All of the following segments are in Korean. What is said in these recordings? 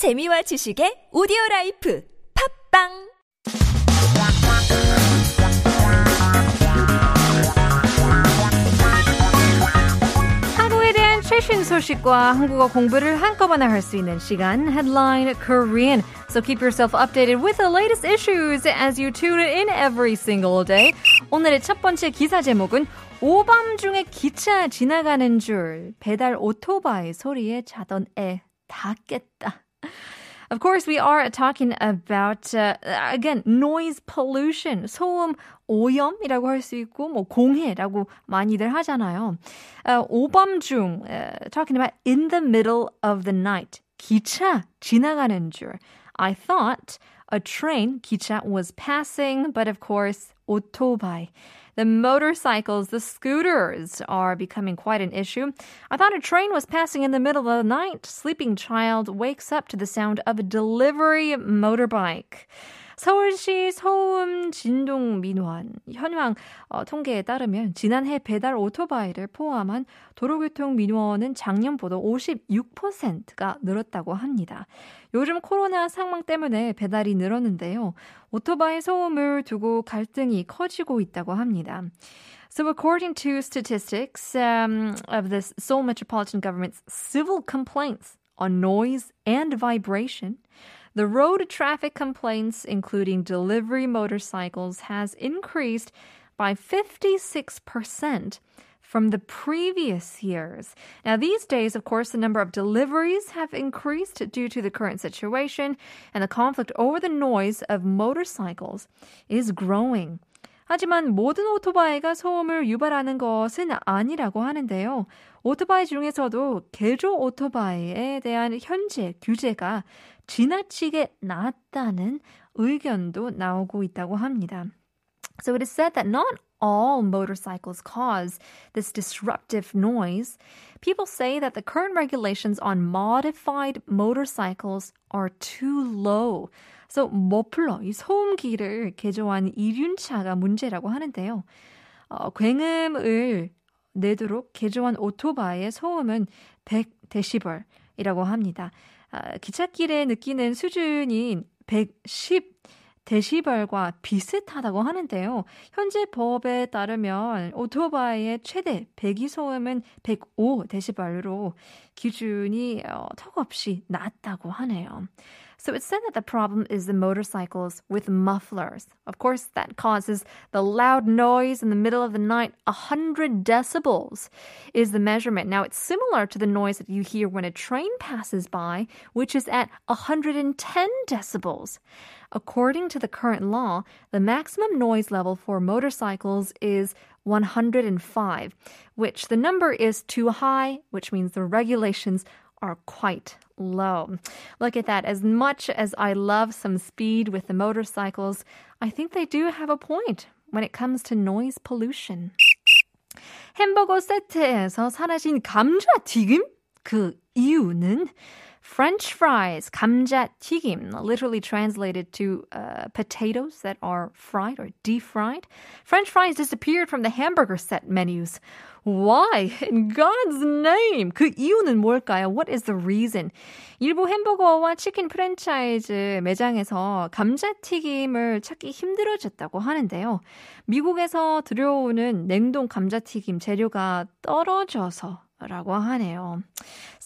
재미와 지식의 오디오 라이프 팟빵 한국에 대한 최신 소식과 한국어 공부를 한꺼번에 할 수 있는 시간 Headline Korean. So keep yourself updated with the latest issues as you tune in every single day. 오늘의 첫 번째 기사 제목은 오밤중에 기차 지나가는 줄 배달 오토바이 소리에 자던 애 다 깼다. Of course, we are talking about uh, again noise pollution, 소음 오염이라고 할 수 있고 뭐 공해라고 많이들 하잖아요. Uh, 오밤중, uh, talking about in the middle of the night, 기차 지나가는 줄. I thought a train, 기차, was passing, but of course, 오토바이. The motorcycles, the scooters are becoming quite an issue. I thought a train was passing in the middle of the night. Sleeping child wakes up to the sound of a delivery motorbike. 서울시 소음 진동 민원 현황 어, 통계에 따르면 지난해 배달 오토바이를 포함한 도로교통 민원은 작년보다 56%가 늘었다고 합니다. 요즘 코로나 상황 때문에 배달이 늘었는데요. 오토바이 소음을 두고 갈등이 커지고 있다고 합니다. So, according to statistics um, of the Seoul Metropolitan Government's civil complaints on noise and vibration, the road traffic complaints, including delivery motorcycles, has increased by 56% from the previous years. Now, these days, of course, the number of deliveries have increased due to the current situation, and the conflict over the noise of motorcycles is growing. 하지만 모든 오토바이가 소음을 유발하는 것은 아니라고 하는데요. 오토바이 중에서도 개조 오토바이에 대한 현재 규제가 지나치게 낮다는 의견도 나오고 있다고 합니다. So it is said that not all motorcycles cause this disruptive noise. People say that the current regulations on modified motorcycles are too low. So 머플러, 이 소음기를 개조한 이륜차가 문제라고 하는데요. 어, 굉음을 내도록 개조한 오토바이의 소음은 100데시벌 이라고 합니다. 아, 기찻길에 느끼는 수준인 110 데시벌과 비슷하다고 하는데요. 현재 법에 따르면 오토바이의 최대 배기 소음은 105 데시벌로 기준이 어, 턱없이 낮다고 하네요. So it's said that the problem is the motorcycles with mufflers. Of course, that causes the loud noise in the middle of the night. 100 decibels is the measurement. Now, it's similar to the noise that you hear when a train passes by, which is at 110 decibels. According to the current law, the maximum noise level for motorcycles is 105, which the number is too high, which means the regulations are quite low. Look at that. As much as I love some speed with the motorcycles, I think they do have a point when it comes to noise pollution. 햄버거 세트에서 사라진 감자튀김? 그 이유는 French fries, 감자 튀김, literally translated to uh, potatoes that are fried or deep fried. French fries disappeared from the hamburger set menus. Why? In God's name! 그 이유는 뭘까요? What is the reason? 일부 햄버거와 치킨 프랜차이즈 매장에서 감자튀김을 찾기 힘들어졌다고 하는데요. 미국에서 들여오는 냉동 감자튀김 재료가 떨어져서 라고 하네요.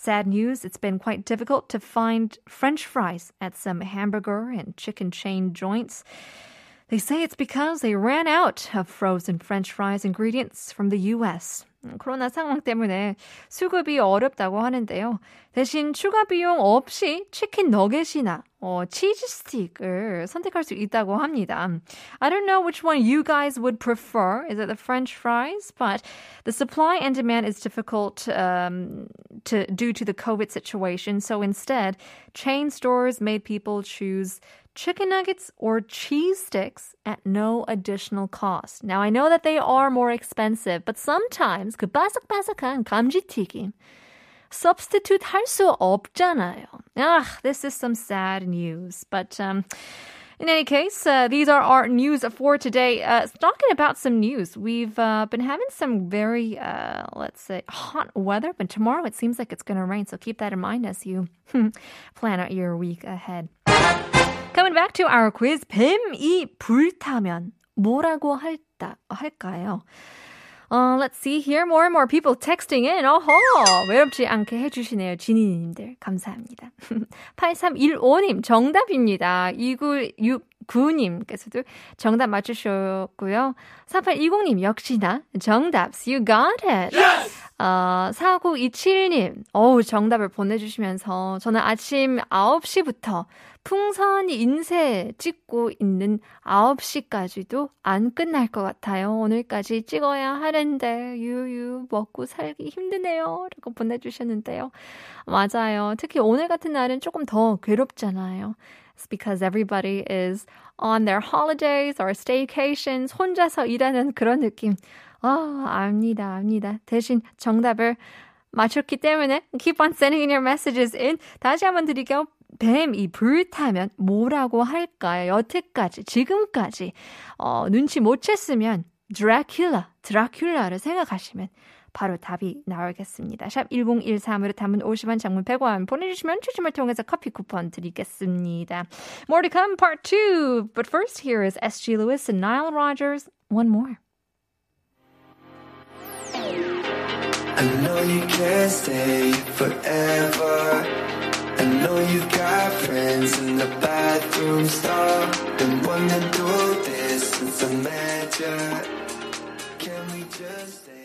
Sad news, it's been quite difficult to find french fries at some hamburger and chicken chain joints. They say it's because they ran out of frozen french fries ingredients from the US. 코로나 상황 때문에 수급이 어렵다고 하는데요. 대신 추가 비용 없이 치킨 너겟이나 어, 치즈 스틱을 선택할 수 있다고 합니다. I don't know which one you guys would prefer. Is it the French fries? But the supply and demand is difficult um, to due to the COVID situation. So instead, chain stores made people choose chicken nuggets or cheese sticks at no additional cost. Now I know that they are more expensive, but sometimes 그 바삭바삭한 감지튀김 substitute 할 수 없잖아요. Ah, this is some sad news, but um In any case, uh, these are our news for today. Uh, talking about some news, we've uh, been having some very, uh, let's say, hot weather, but tomorrow it seems like it's going to rain. So keep that in mind as you plan out your week ahead. Coming back to our quiz, 뱀이 불타면 뭐라고 할다, 할까요? Uh, let's see here. More and more people texting in. 어허! 외롭지 않게 해주시네요. 지니님들. 감사합니다. 8315님, 정답입니다. 2969님께서도 정답 맞추셨고요. 4820님, 역시나 정답. You got it. Yes! 어, 4927님, 어우, 정답을 보내주시면서 저는 아침 9시부터 풍선이 인쇄 찍고 있는 9시까지도 안 끝날 것 같아요. 오늘까지 찍어야 하는데, 유유, 먹고 살기 힘드네요. 라고 보내주셨는데요. 맞아요. 특히 오늘 같은 날은 조금 더 괴롭잖아요. It's because everybody is on their holidays or staycations, 혼자서 일하는 그런 느낌. 아, 압니다, 압니다. 대신 정답을 맞췄기 때문에 keep on sending in your messages in. 다시 한번 드릴게요. 뱀이 불타면 뭐라고 할까요? 여태까지, 지금까지, 어, 눈치 못 챘으면 드라큘라, 드라큘라를 생각하시면 바로 답이 나오겠습니다. 샵 1013으로 담은 50원 장문 100원 보내주시면 추첨을 통해서 커피 쿠폰 드리겠습니다. More to come, part 2. But first, here is S.G. Lewis and Nile Rodgers. One more. I know you can't stay forever. I know you've got friends in the bathroom stall. Been wanting to do this since I met you. Can we just stay?